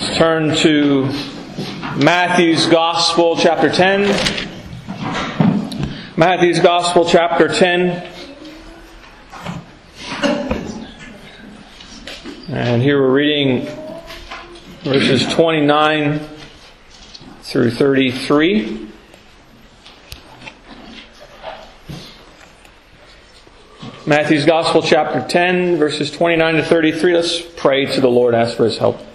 Let's turn to Matthew's Gospel, chapter 10. Matthew's Gospel, chapter 10. And here we're reading verses 29 through 33. Matthew's Gospel, chapter 10, verses 29 to 33. Let's pray to the Lord, ask for his help.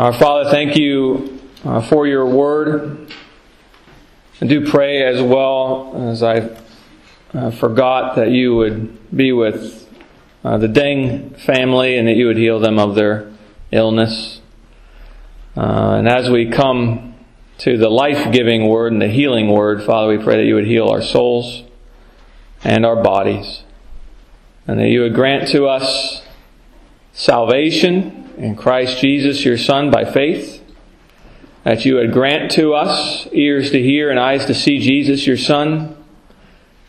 Our Father, thank you uh, for your word. I do pray as well as I uh, forgot that you would be with uh, the Deng family and that you would heal them of their illness. Uh, and as we come to the life giving word and the healing word, Father, we pray that you would heal our souls and our bodies. And that you would grant to us salvation in Christ Jesus, your Son, by faith. That you would grant to us ears to hear and eyes to see Jesus, your Son.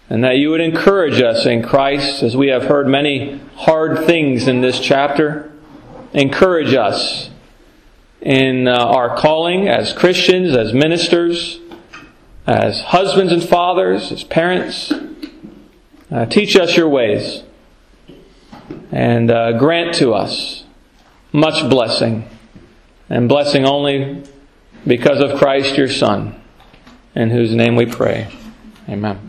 And that you would encourage us in Christ as we have heard many hard things in this chapter. Encourage us in uh, our calling as Christians, as ministers, as husbands and fathers, as parents. Uh, teach us your ways and uh, grant to us much blessing, and blessing only because of Christ your Son, in whose name we pray. Amen.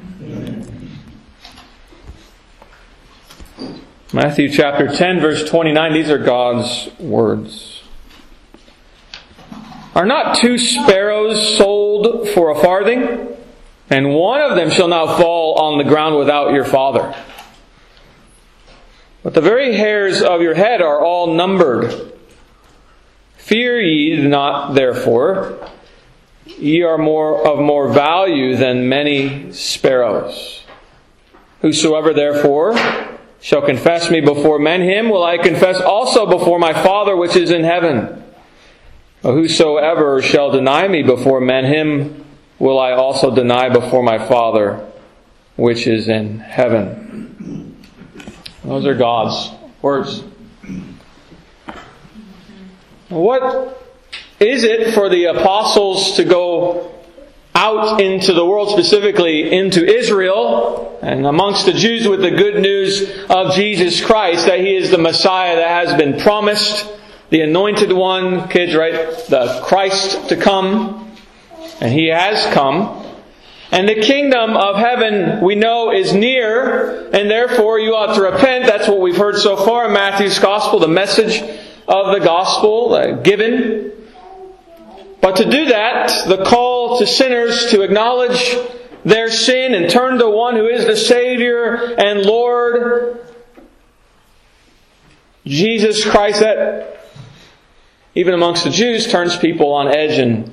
Matthew chapter 10, verse 29, these are God's words. Are not two sparrows sold for a farthing? And one of them shall not fall on the ground without your Father. But the very hairs of your head are all numbered. Fear ye not, therefore. Ye are more of more value than many sparrows. Whosoever therefore shall confess me before men, him will I confess also before my Father which is in heaven. Whosoever shall deny me before men, him will I also deny before my Father which is in heaven. Those are God's words. What is it for the apostles to go out into the world, specifically into Israel and amongst the Jews with the good news of Jesus Christ, that He is the Messiah that has been promised, the anointed one, kids, right? The Christ to come. And He has come. And the kingdom of heaven we know is near, and therefore you ought to repent. That's what we've heard so far in Matthew's gospel, the message of the gospel uh, given. But to do that, the call to sinners to acknowledge their sin and turn to one who is the Savior and Lord, Jesus Christ, that even amongst the Jews turns people on edge and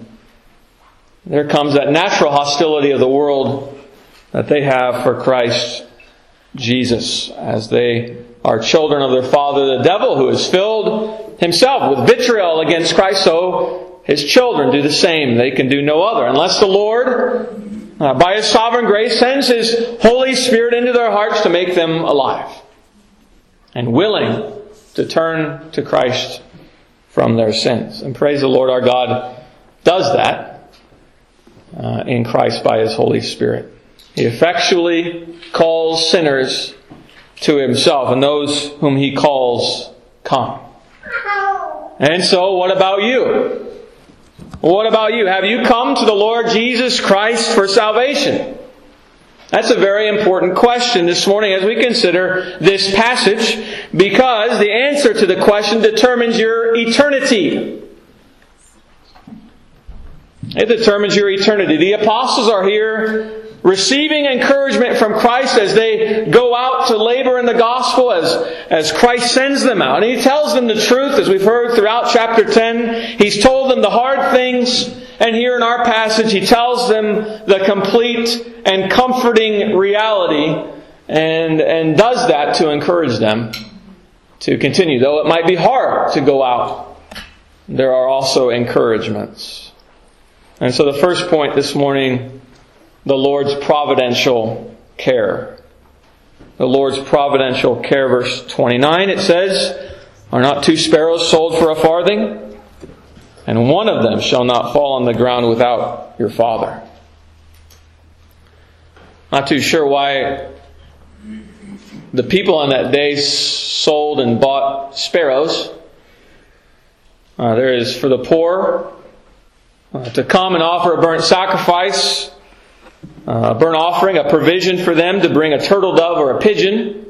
there comes that natural hostility of the world that they have for Christ Jesus as they are children of their father, the devil, who is filled himself with vitriol against Christ. So his children do the same. They can do no other. Unless the Lord, uh, by his sovereign grace, sends his Holy Spirit into their hearts to make them alive and willing to turn to Christ from their sins. And praise the Lord our God does that uh, in Christ by his Holy Spirit. He effectually calls sinners to himself, and those whom he calls come. And so, what about you? What about you? Have you come to the Lord Jesus Christ for salvation? That's a very important question this morning as we consider this passage because the answer to the question determines your eternity. It determines your eternity. The apostles are here receiving encouragement from Christ as they go out to labor in the gospel, as, as Christ sends them out. And He tells them the truth, as we've heard throughout chapter 10. He's told them the hard things, and here in our passage, He tells them the complete and comforting reality, and, and does that to encourage them to continue. Though it might be hard to go out, there are also encouragements. And so the first point this morning the Lord's providential care. The Lord's providential care, verse 29, it says, Are not two sparrows sold for a farthing? And one of them shall not fall on the ground without your Father. Not too sure why the people on that day sold and bought sparrows. Uh, there is for the poor uh, to come and offer a burnt sacrifice, uh, a burnt offering, a provision for them to bring a turtle dove or a pigeon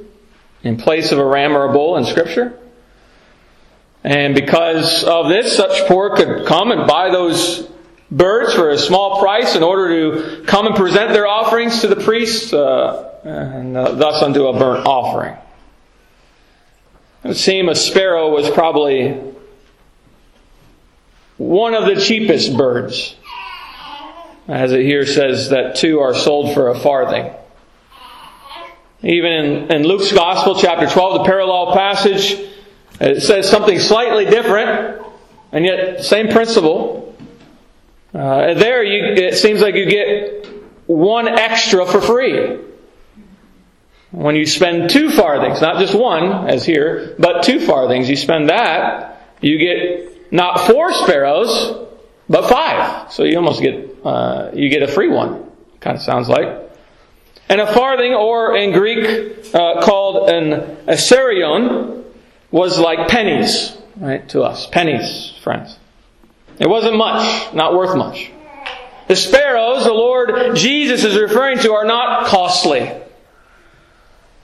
in place of a ram or a bull in Scripture. And because of this, such poor could come and buy those birds for a small price in order to come and present their offerings to the priest uh, and uh, thus unto a burnt offering. It would seem a sparrow was probably one of the cheapest birds. As it here says that two are sold for a farthing. Even in, in Luke's Gospel, chapter 12, the parallel passage, it says something slightly different, and yet same principle. Uh, there, you, it seems like you get one extra for free. When you spend two farthings, not just one, as here, but two farthings, you spend that, you get not four sparrows, but five. So you almost get uh, you get a free one. Kind of sounds like. And a farthing, or in Greek uh, called an assarion, was like pennies, right, to us. Pennies, friends. It wasn't much, not worth much. The sparrows the Lord Jesus is referring to are not costly.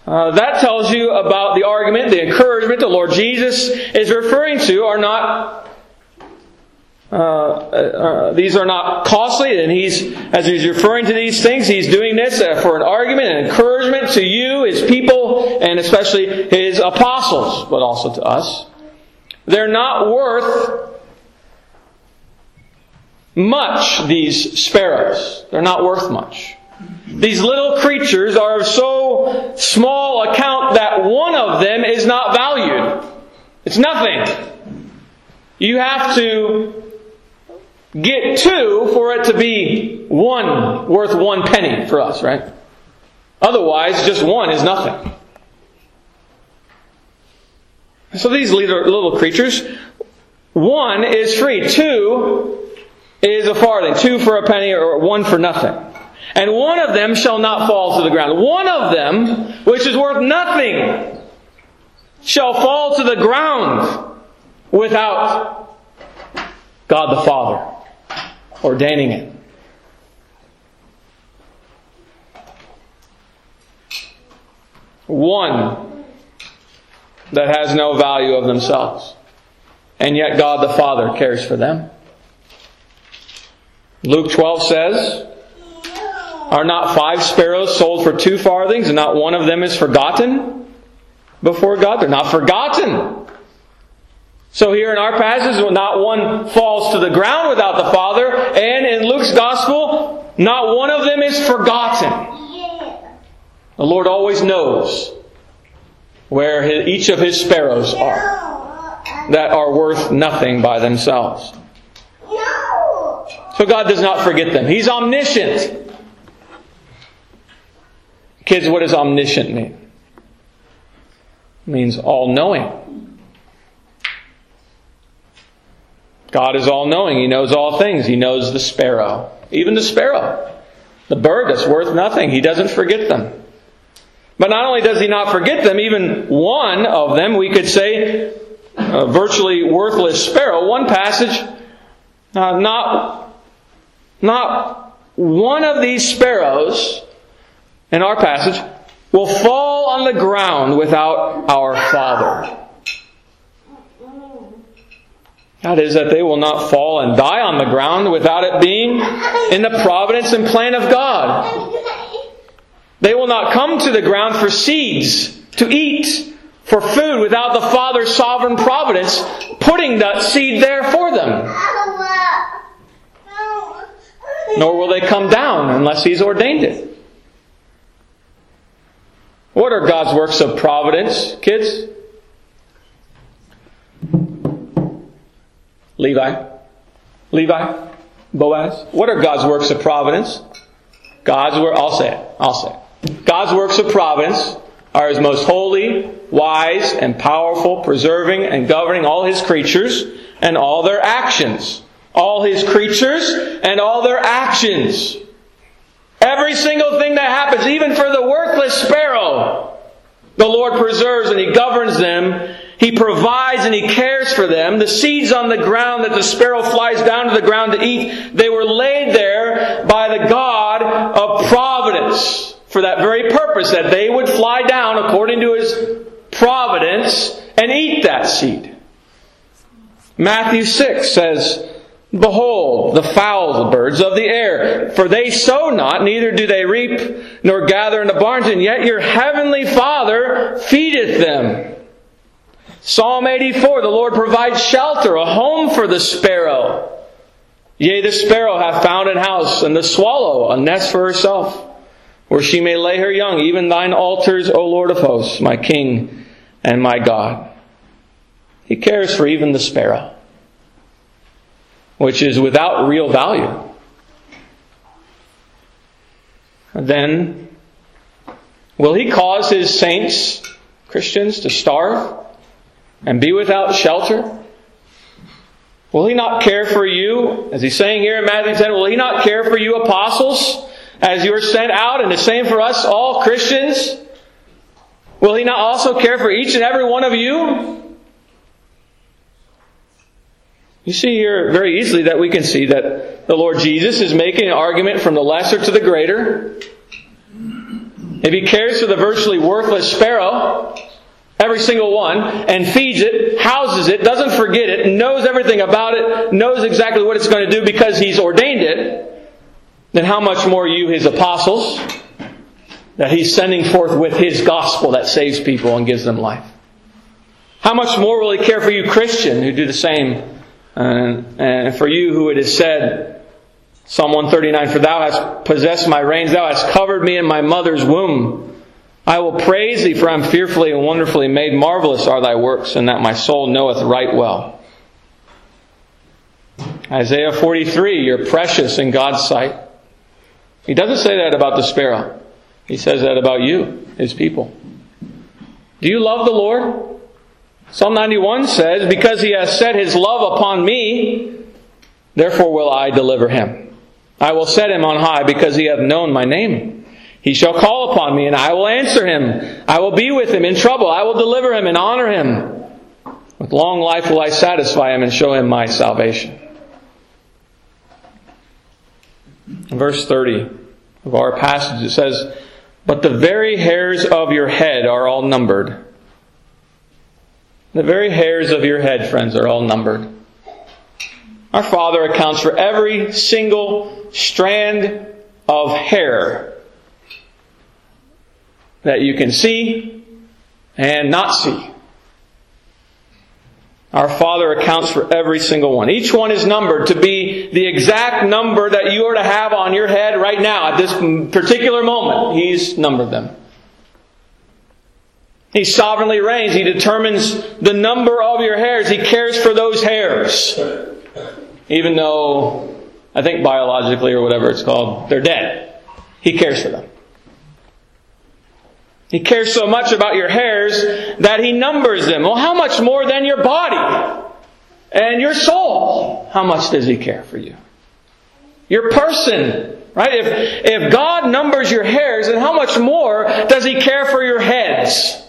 Uh, that tells you about the argument, the encouragement the Lord Jesus is referring to are not. Uh, uh, these are not costly, and he's as he's referring to these things, he's doing this uh, for an argument and encouragement to you, his people, and especially his apostles, but also to us. They're not worth much. These sparrows, they're not worth much. These little creatures are of so small account that one of them is not valued. It's nothing. You have to get two for it to be one worth one penny for us, right? Otherwise, just one is nothing. So these little creatures, one is free. Two is a farthing. Two for a penny or one for nothing. And one of them shall not fall to the ground. One of them, which is worth nothing, shall fall to the ground without God the Father ordaining it. One that has no value of themselves. And yet God the Father cares for them. Luke 12 says, Are not five sparrows sold for two farthings, and not one of them is forgotten before God? They're not forgotten. So here in our passage, not one falls to the ground without the Father, and in Luke's Gospel, not one of them is forgotten. The Lord always knows where each of His sparrows are that are worth nothing by themselves. So God does not forget them. He's omniscient. Kids, what does omniscient mean? It means all knowing. God is all knowing. He knows all things. He knows the sparrow. Even the sparrow. The bird that's worth nothing. He doesn't forget them. But not only does he not forget them, even one of them, we could say, a virtually worthless sparrow, one passage, uh, not not one of these sparrows in our passage will fall on the ground without our Father. That is, that they will not fall and die on the ground without it being in the providence and plan of God. They will not come to the ground for seeds to eat, for food, without the Father's sovereign providence putting that seed there for them nor will they come down unless He's ordained it. What are God's works of providence, kids? Levi? Levi? Boaz? What are God's works of providence? God's work, I'll say it, I'll say it. God's works of providence are his most holy, wise, and powerful, preserving and governing all his creatures and all their actions. All his creatures and all their actions. Every single thing that happens, even for the worthless sparrow, the Lord preserves and he governs them. He provides and he cares for them. The seeds on the ground that the sparrow flies down to the ground to eat, they were laid there by the God of providence for that very purpose, that they would fly down according to his providence and eat that seed. Matthew 6 says, Behold, the fowls, the birds of the air, for they sow not, neither do they reap, nor gather in the barns, and yet your heavenly Father feedeth them. Psalm 84, the Lord provides shelter, a home for the sparrow. Yea, the sparrow hath found an house, and the swallow a nest for herself where she may lay her young, even thine altars, O Lord of hosts, my King and my God. He cares for even the sparrow, which is without real value. Then, will he cause his saints, Christians, to starve and be without shelter? Will he not care for you, as he's saying here in Matthew 10, will he not care for you apostles? as you are sent out, and the same for us, all Christians? Will He not also care for each and every one of you? You see here very easily that we can see that the Lord Jesus is making an argument from the lesser to the greater. If He cares for the virtually worthless sparrow, every single one, and feeds it, houses it, doesn't forget it, knows everything about it, knows exactly what it's going to do because He's ordained it, then how much more you, his apostles, that he's sending forth with his gospel that saves people and gives them life? How much more will he care for you, Christian, who do the same? And, and for you, who it is said, Psalm 139, For thou hast possessed my reins, thou hast covered me in my mother's womb. I will praise thee, for I am fearfully and wonderfully made. Marvelous are thy works, and that my soul knoweth right well. Isaiah 43, you're precious in God's sight. He doesn't say that about the sparrow. He says that about you, his people. Do you love the Lord? Psalm 91 says, Because he has set his love upon me, therefore will I deliver him. I will set him on high because he hath known my name. He shall call upon me and I will answer him. I will be with him in trouble. I will deliver him and honor him. With long life will I satisfy him and show him my salvation. verse 30 of our passage, it says, But the very hairs of your head are all numbered. The very hairs of your head, friends, are all numbered. Our Father accounts for every single strand of hair that you can see and not see. Our Father accounts for every single one. Each one is numbered to be the exact number that you are to have on your head right now at this particular moment. He's numbered them. He sovereignly reigns. He determines the number of your hairs. He cares for those hairs. Even though, I think biologically or whatever it's called, they're dead. He cares for them. He cares so much about your hairs that he numbers them. Well, how much more than your body and your soul? How much does he care for you? Your person, right? If, if God numbers your hairs, then how much more does he care for your heads?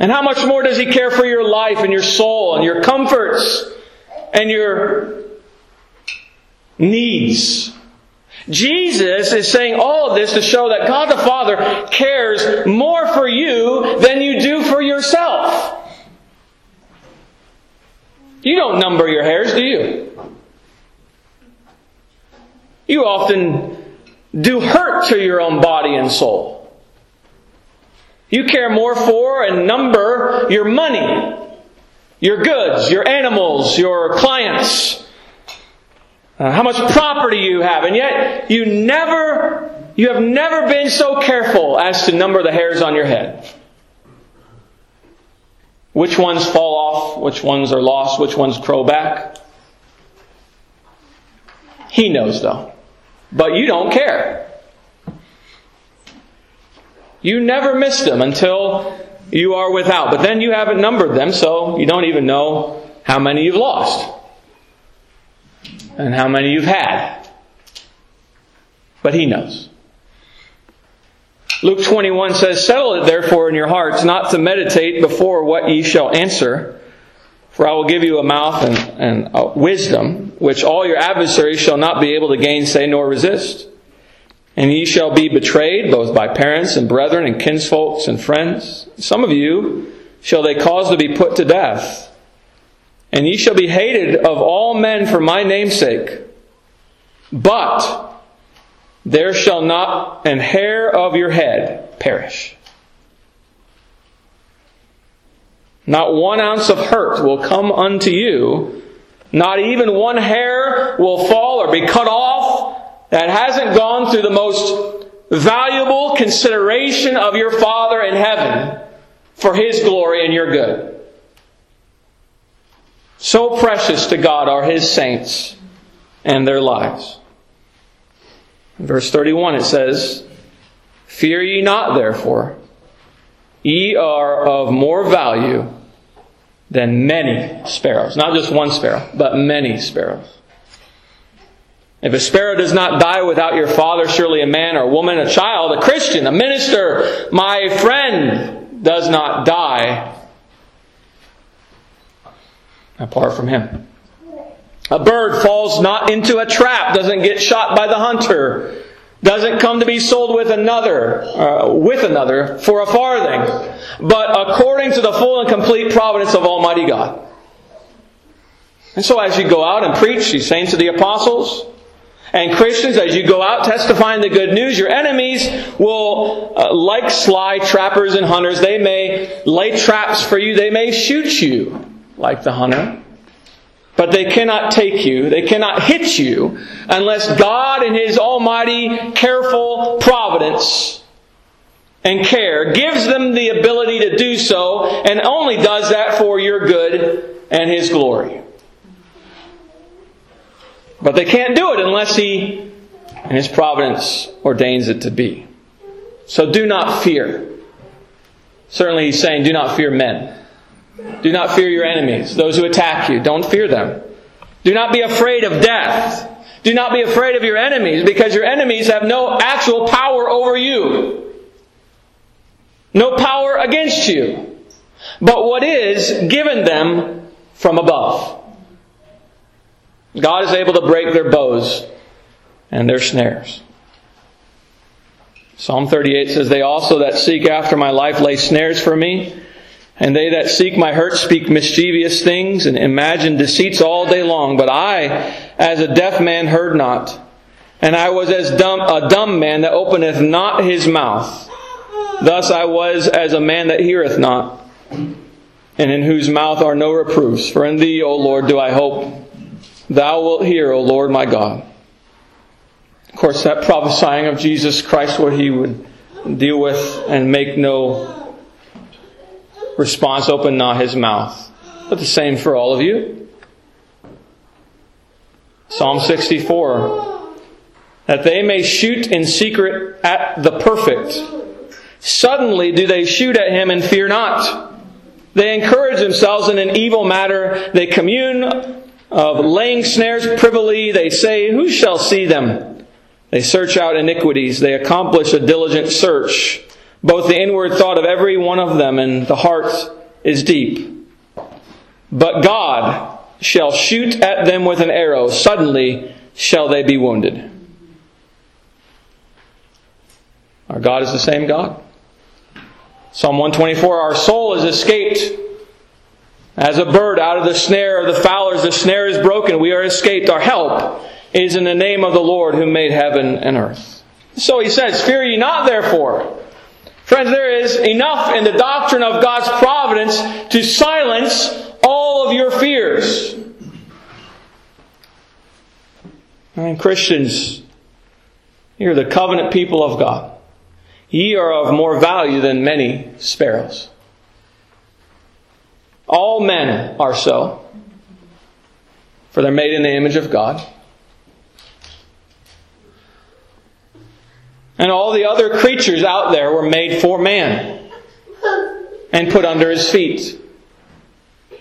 And how much more does he care for your life and your soul and your comforts and your needs? Jesus is saying all of this to show that God the Father cares more for you than you do for yourself. You don't number your hairs, do you? You often do hurt to your own body and soul. You care more for and number your money, your goods, your animals, your clients, uh, how much property you have, and yet you never, you have never been so careful as to number the hairs on your head. Which ones fall off, which ones are lost, which ones grow back. He knows though. But you don't care. You never missed them until you are without. But then you haven't numbered them, so you don't even know how many you've lost and how many you've had. But He knows. Luke 21 says, Settle it therefore in your hearts not to meditate before what ye shall answer. For I will give you a mouth and, and a wisdom, which all your adversaries shall not be able to gainsay nor resist. And ye shall be betrayed both by parents and brethren and kinsfolks and friends. Some of you shall they cause to be put to death. And ye shall be hated of all men for my name's sake. But there shall not an hair of your head perish. Not one ounce of hurt will come unto you. Not even one hair will fall or be cut off that hasn't gone through the most valuable consideration of your Father in heaven for His glory and your good. So precious to God are His saints and their lives. In verse 31 it says, Fear ye not therefore, Ye are of more value than many sparrows. Not just one sparrow, but many sparrows. If a sparrow does not die without your father, surely a man or a woman, a child, a Christian, a minister, my friend, does not die apart from him. A bird falls not into a trap, doesn't get shot by the hunter doesn't come to be sold with another, uh, with another for a farthing, but according to the full and complete providence of Almighty God. And so as you go out and preach, these saints to the apostles, and Christians, as you go out testifying the good news, your enemies will, uh, like sly trappers and hunters, they may lay traps for you, they may shoot you like the hunter. But they cannot take you, they cannot hit you, unless God in His almighty, careful providence and care gives them the ability to do so, and only does that for your good and His glory. But they can't do it unless He, in His providence, ordains it to be. So do not fear. Certainly, He's saying, do not fear men. Do not fear your enemies, those who attack you. Don't fear them. Do not be afraid of death. Do not be afraid of your enemies because your enemies have no actual power over you. No power against you. But what is given them from above. God is able to break their bows and their snares. Psalm 38 says, They also that seek after my life lay snares for me. And they that seek my hurt speak mischievous things and imagine deceits all day long. But I, as a deaf man, heard not. And I was as dumb, a dumb man that openeth not his mouth. Thus I was as a man that heareth not, and in whose mouth are no reproofs. For in thee, O Lord, do I hope. Thou wilt hear, O Lord my God. Of course, that prophesying of Jesus Christ, what he would deal with and make no response open not his mouth. But the same for all of you. Psalm 64. That they may shoot in secret at the perfect. Suddenly do they shoot at him and fear not. They encourage themselves in an evil matter. They commune of laying snares privily. They say, Who shall see them? They search out iniquities. They accomplish a diligent search. Both the inward thought of every one of them and the heart is deep. But God shall shoot at them with an arrow. Suddenly shall they be wounded. Our God is the same God. Psalm 124 Our soul is escaped as a bird out of the snare of the fowlers. The snare is broken. We are escaped. Our help is in the name of the Lord who made heaven and earth. So he says, Fear ye not, therefore. Friends, there is enough in the doctrine of God's providence to silence all of your fears. And Christians, you're the covenant people of God. Ye are of more value than many sparrows. All men are so, for they're made in the image of God. And all the other creatures out there were made for man and put under his feet.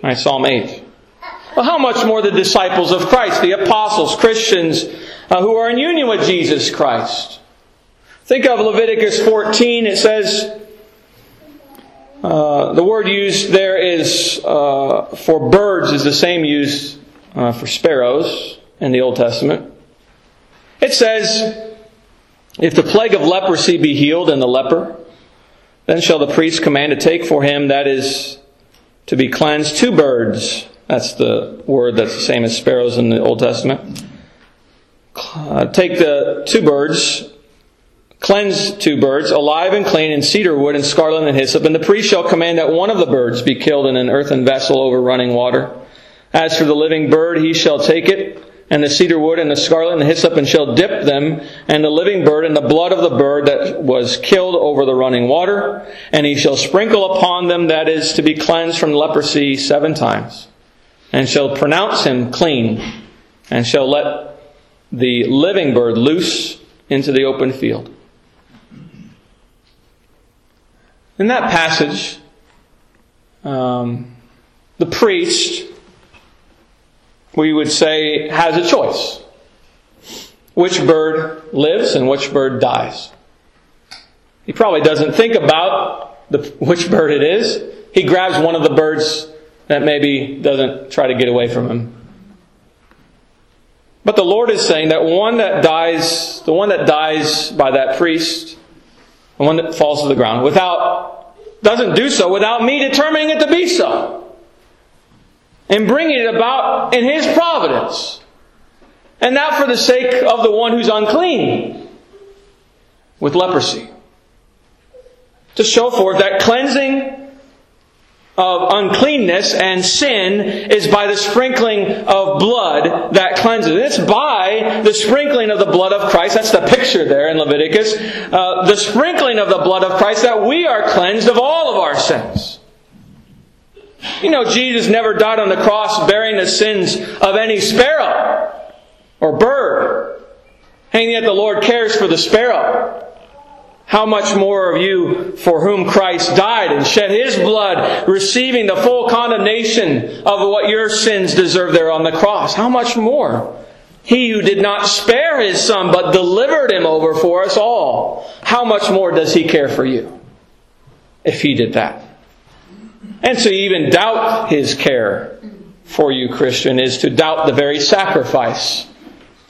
Right, Psalm 8. Well, how much more the disciples of Christ, the apostles, Christians uh, who are in union with Jesus Christ? Think of Leviticus 14. It says, uh, the word used there is uh, for birds is the same used uh, for sparrows in the Old Testament. It says, If the plague of leprosy be healed in the leper, then shall the priest command to take for him, that is, to be cleansed, two birds. That's the word that's the same as sparrows in the Old Testament. Uh, take the two birds, Cleanse two birds, alive and clean, in cedar wood and scarlet and hyssop, and the priest shall command that one of the birds be killed in an earthen vessel over running water. As for the living bird, he shall take it, and the cedar wood and the scarlet and the hyssop, and shall dip them, and the living bird, and the blood of the bird that was killed over the running water, and he shall sprinkle upon them that is to be cleansed from leprosy seven times, and shall pronounce him clean, and shall let the living bird loose into the open field. In that passage, um, the priest, we would say, has a choice. Which bird lives and which bird dies. He probably doesn't think about the, which bird it is. He grabs one of the birds that maybe doesn't try to get away from him. But the Lord is saying that one that dies, the one that dies by that priest, the one that falls to the ground, without, doesn't do so without me determining it to be so. And bringing it about in His providence. And not for the sake of the one who's unclean with leprosy. To show forth that cleansing of uncleanness and sin is by the sprinkling of blood that cleanses. It's by the sprinkling of the blood of Christ. That's the picture there in Leviticus. Uh, the sprinkling of the blood of Christ that we are cleansed of all of our sins. You know, Jesus never died on the cross bearing the sins of any sparrow or bird. And yet the Lord cares for the sparrow how much more of you for whom Christ died and shed his blood, receiving the full condemnation of what your sins deserve there on the cross? How much more? He who did not spare his son but delivered him over for us all. How much more does he care for you if he did that? And to even doubt his care for you, Christian, is to doubt the very sacrifice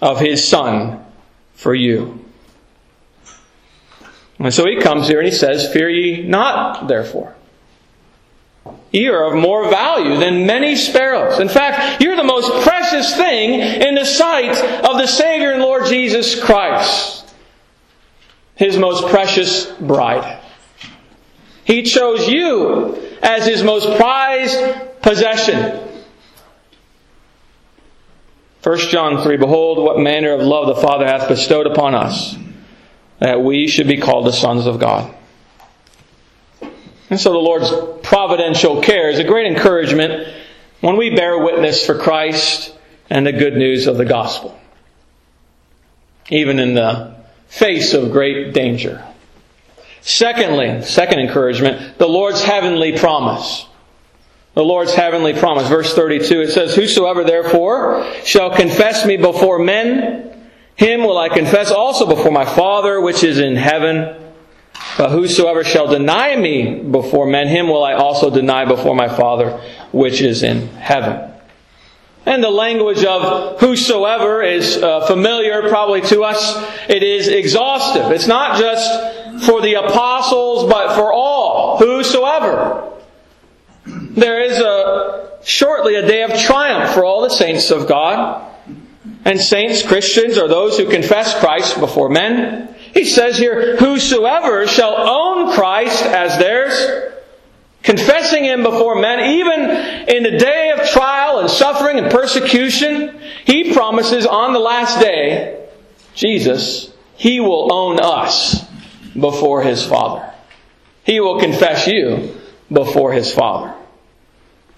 of his son for you. And so he comes here and he says, Fear ye not, therefore. Ye are of more value than many sparrows. In fact, you're the most precious thing in the sight of the Savior and Lord Jesus Christ, His most precious bride. He chose you as His most prized possession. 1 John 3 Behold, what manner of love the Father hath bestowed upon us that we should be called the sons of God. And so the Lord's providential care is a great encouragement when we bear witness for Christ and the good news of the gospel, even in the face of great danger. Secondly, second encouragement, the Lord's heavenly promise. The Lord's heavenly promise. Verse 32, it says, Whosoever therefore shall confess me before men, him will I confess also before my Father which is in heaven. But whosoever shall deny me before men, him will I also deny before my Father which is in heaven. And the language of whosoever is uh, familiar probably to us. It is exhaustive. It's not just for the apostles, but for all. Whosoever. There is a, shortly a day of triumph for all the saints of God. And saints, Christians, are those who confess Christ before men. He says here, Whosoever shall own Christ as theirs, confessing Him before men, even in the day of trial and suffering and persecution, He promises on the last day, Jesus, He will own us before His Father. He will confess you before His Father.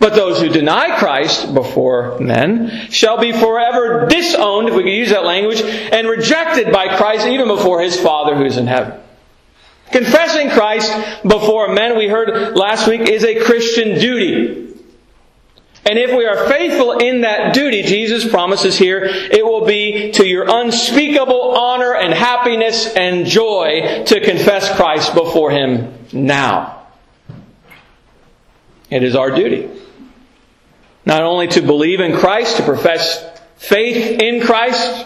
But those who deny Christ before men shall be forever disowned, if we could use that language, and rejected by Christ even before his Father who's in heaven. Confessing Christ before men, we heard last week, is a Christian duty. And if we are faithful in that duty, Jesus promises here, it will be to your unspeakable honor and happiness and joy to confess Christ before Him now. It is our duty. Not only to believe in Christ, to profess faith in Christ,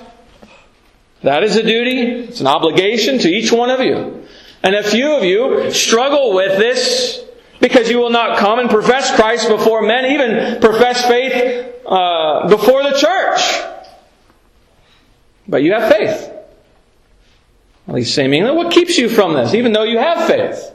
that is a duty, it's an obligation to each one of you. And a few of you struggle with this because you will not come and profess Christ before men, even profess faith uh, before the church. But you have faith. At least seemingly. What keeps you from this, even though you have faith?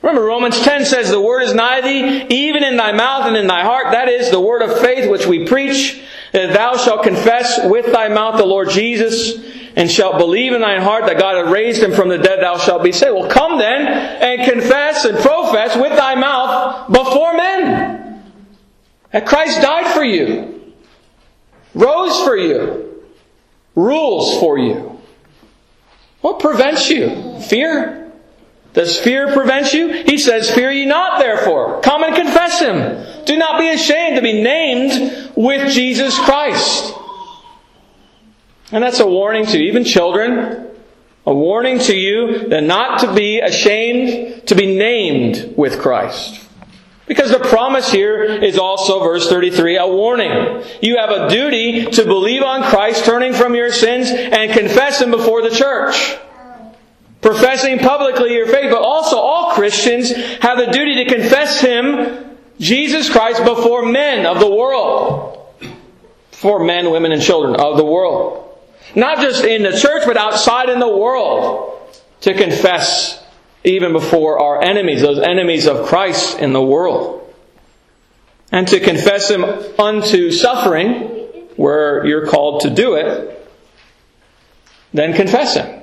Remember, Romans 10 says, The word is nigh thee, even in thy mouth and in thy heart. That is the word of faith which we preach, that thou shalt confess with thy mouth the Lord Jesus, and shalt believe in thine heart that God hath raised him from the dead, thou shalt be saved. Well, come then and confess and profess with thy mouth before men that Christ died for you, rose for you, rules for you. What prevents you? Fear? Does fear prevent you? He says, Fear ye not, therefore. Come and confess him. Do not be ashamed to be named with Jesus Christ. And that's a warning to even children. A warning to you that not to be ashamed to be named with Christ. Because the promise here is also, verse 33, a warning. You have a duty to believe on Christ, turning from your sins, and confess Him before the church professing publicly your faith, but also all Christians have the duty to confess Him, Jesus Christ, before men of the world. For men, women, and children of the world. Not just in the church, but outside in the world. To confess even before our enemies, those enemies of Christ in the world. And to confess Him unto suffering, where you're called to do it, then confess Him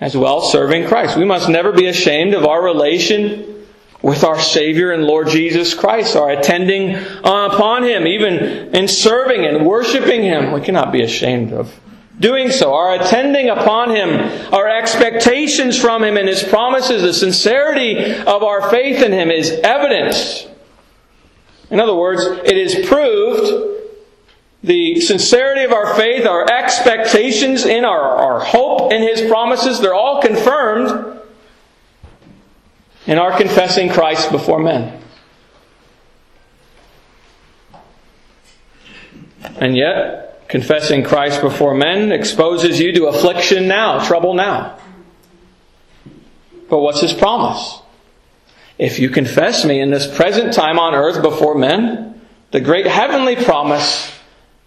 as well serving Christ. We must never be ashamed of our relation with our Savior and Lord Jesus Christ, our attending uh, upon Him, even in serving and worshiping Him. We cannot be ashamed of doing so. Our attending upon Him, our expectations from Him and His promises, the sincerity of our faith in Him is evidence. In other words, it is proved the sincerity of our faith, our expectations in our, our hope in His promises, they're all confirmed in our confessing Christ before men. And yet, confessing Christ before men exposes you to affliction now, trouble now. But what's His promise? If you confess me in this present time on earth before men, the great heavenly promise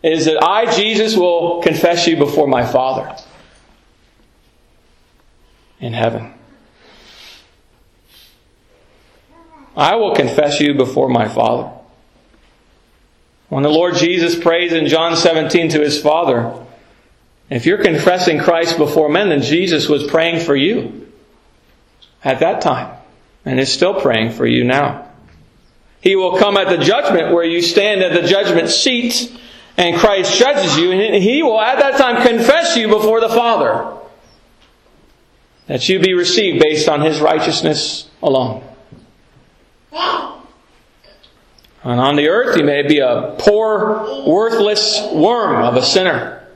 is that I, Jesus, will confess you before my Father in heaven. I will confess you before my Father. When the Lord Jesus prays in John 17 to his Father, if you're confessing Christ before men, then Jesus was praying for you at that time and is still praying for you now. He will come at the judgment where you stand at the judgment seat and Christ judges you, and He will at that time confess you before the Father that you be received based on His righteousness alone. And on the earth, you may be a poor, worthless worm of a sinner.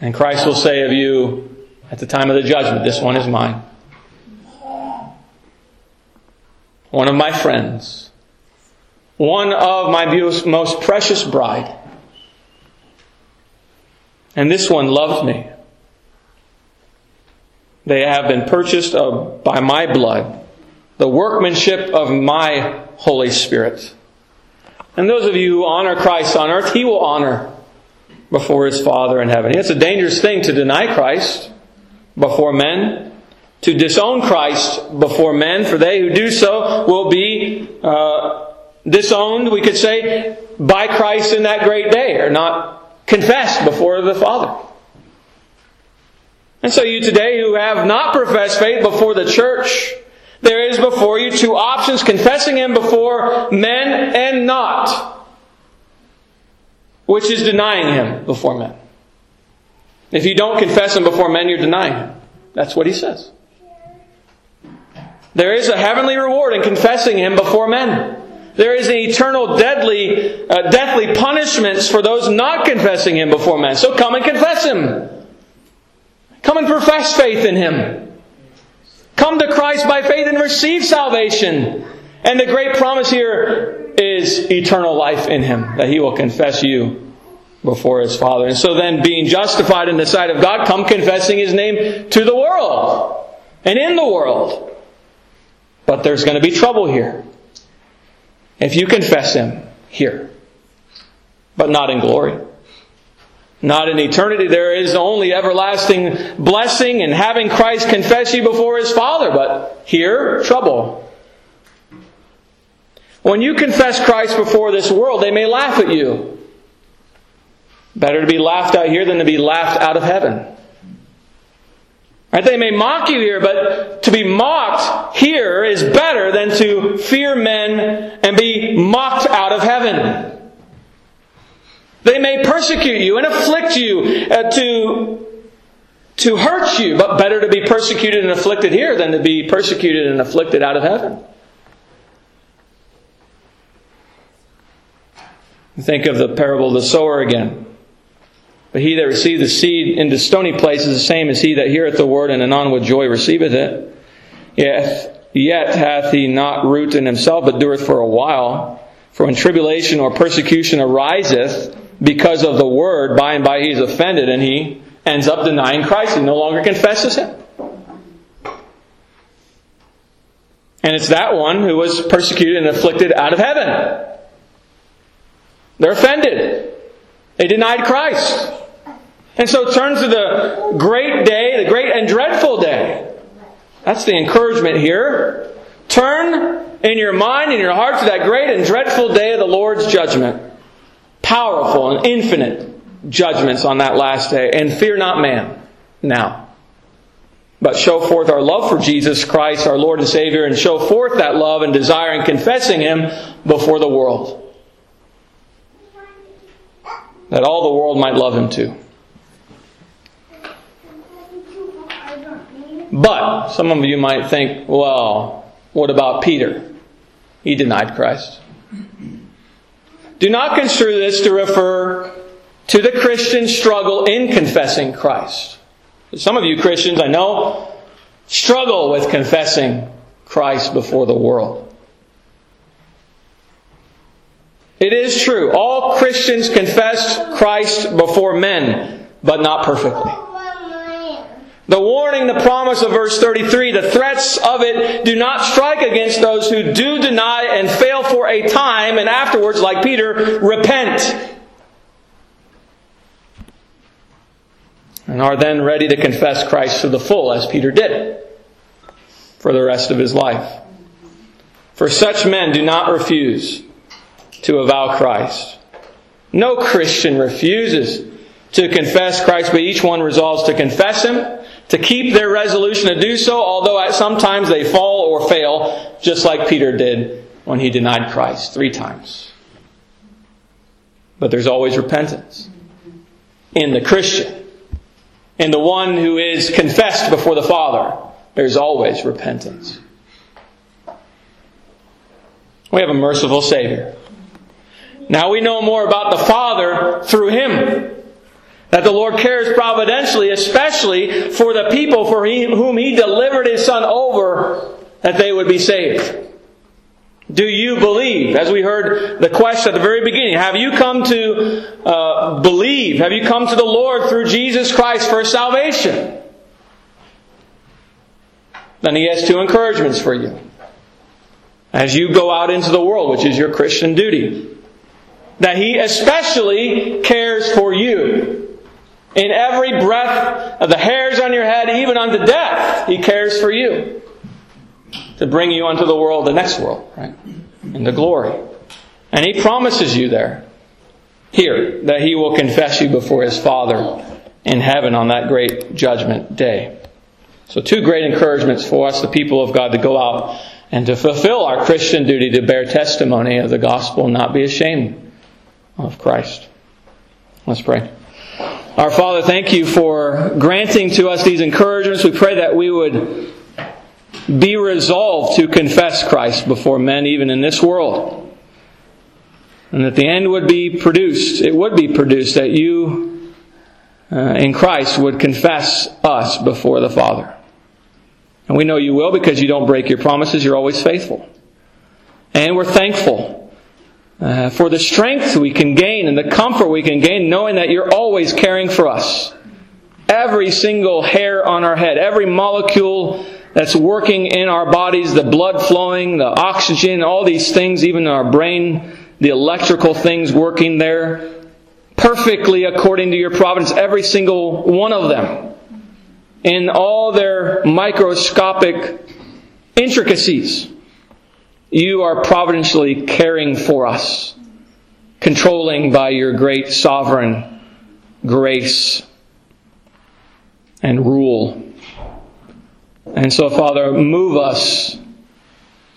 And Christ will say of you at the time of the judgment, This one is mine. One of my friends one of my most precious bride. And this one loved me. They have been purchased uh, by my blood, the workmanship of my Holy Spirit. And those of you who honor Christ on earth, He will honor before His Father in heaven. It's a dangerous thing to deny Christ before men, to disown Christ before men, for they who do so will be uh, disowned, we could say, by Christ in that great day, or not confessed before the Father. And so you today who have not professed faith before the church, There is before you two options confessing Him before men and not, which is denying Him before men. If you don't confess Him before men, you're denying Him. That's what He says. There is a heavenly reward in confessing Him before men. There is an eternal deadly, uh, deathly punishments for those not confessing Him before men. So come and confess Him. Come and profess faith in Him. Come to Christ by faith and receive salvation. And the great promise here is eternal life in Him, that He will confess you before His Father. And so then, being justified in the sight of God, come confessing His name to the world and in the world. But there's going to be trouble here. If you confess Him here, but not in glory. Not in eternity. There is only everlasting blessing in having Christ confess you before His Father. But here, trouble. When you confess Christ before this world, they may laugh at you. Better to be laughed out here than to be laughed out of heaven. Right? They may mock you here, but to be mocked here is better than to fear men and be mocked out of heaven. They may persecute you and afflict you uh, to, to hurt you, but better to be persecuted and afflicted here than to be persecuted and afflicted out of heaven. Think of the parable of the sower again. But he that received the seed into stony places is the same as he that heareth the word and anon with joy receiveth it. Yet, yet hath he not root in himself, but dureth for a while. For when tribulation or persecution ariseth, because of the word, by and by he's offended and he ends up denying Christ. He no longer confesses him. And it's that one who was persecuted and afflicted out of heaven. They're offended. They denied Christ. And so turn to the great day, the great and dreadful day. That's the encouragement here. Turn in your mind and your heart to that great and dreadful day of the Lord's judgment powerful and infinite judgments on that last day. And fear not man now. But show forth our love for Jesus Christ, our Lord and Savior, and show forth that love and desire in confessing Him before the world. That all the world might love Him too. But some of you might think, well, what about Peter? He denied Christ. Do not construe this to refer to the Christian struggle in confessing Christ. Some of you Christians, I know, struggle with confessing Christ before the world. It is true. All Christians confess Christ before men, but not perfectly. The warning, the promise of verse 33, the threats of it do not strike against those who do deny and fail for a time and afterwards, like Peter, repent. And are then ready to confess Christ to the full, as Peter did, for the rest of his life. For such men do not refuse to avow Christ. No Christian refuses to confess Christ, but each one resolves to confess Him to keep their resolution to do so, although sometimes they fall or fail, just like Peter did when he denied Christ three times. But there's always repentance in the Christian, in the one who is confessed before the Father. There's always repentance. We have a merciful Savior. Now we know more about the Father through Him. That the Lord cares providentially, especially for the people for whom He delivered His Son over, that they would be saved. Do you believe? As we heard the question at the very beginning, have you come to uh, believe? Have you come to the Lord through Jesus Christ for salvation? Then He has two encouragements for you. As you go out into the world, which is your Christian duty, that He especially cares for you in every breath of the hairs on your head, even unto death, He cares for you. To bring you unto the world, the next world, right? the glory. And He promises you there, here, that He will confess you before His Father in heaven on that great judgment day. So, two great encouragements for us, the people of God, to go out and to fulfill our Christian duty to bear testimony of the gospel and not be ashamed of Christ. Let's pray. Our Father, thank you for granting to us these encouragements. We pray that we would be resolved to confess Christ before men, even in this world. And that the end would be produced, it would be produced that you uh, in Christ would confess us before the Father. And we know you will because you don't break your promises, you're always faithful. And we're thankful uh, for the strength we can gain and the comfort we can gain knowing that you're always caring for us. Every single hair on our head, every molecule that's working in our bodies, the blood flowing, the oxygen, all these things, even our brain, the electrical things working there, perfectly according to your providence, every single one of them, in all their microscopic intricacies. You are providentially caring for us, controlling by your great sovereign grace and rule. And so, Father, move us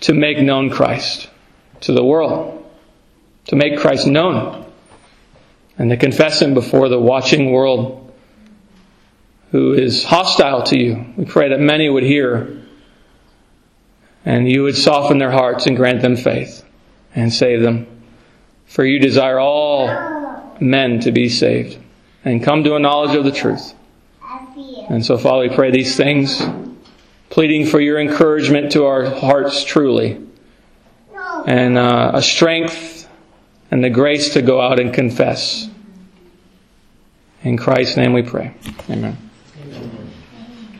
to make known Christ to the world, to make Christ known, and to confess Him before the watching world who is hostile to you. We pray that many would hear and you would soften their hearts and grant them faith and save them. For you desire all men to be saved and come to a knowledge of the truth. And so, Father, we pray these things, pleading for your encouragement to our hearts truly, and uh, a strength and the grace to go out and confess. In Christ's name we pray. Amen.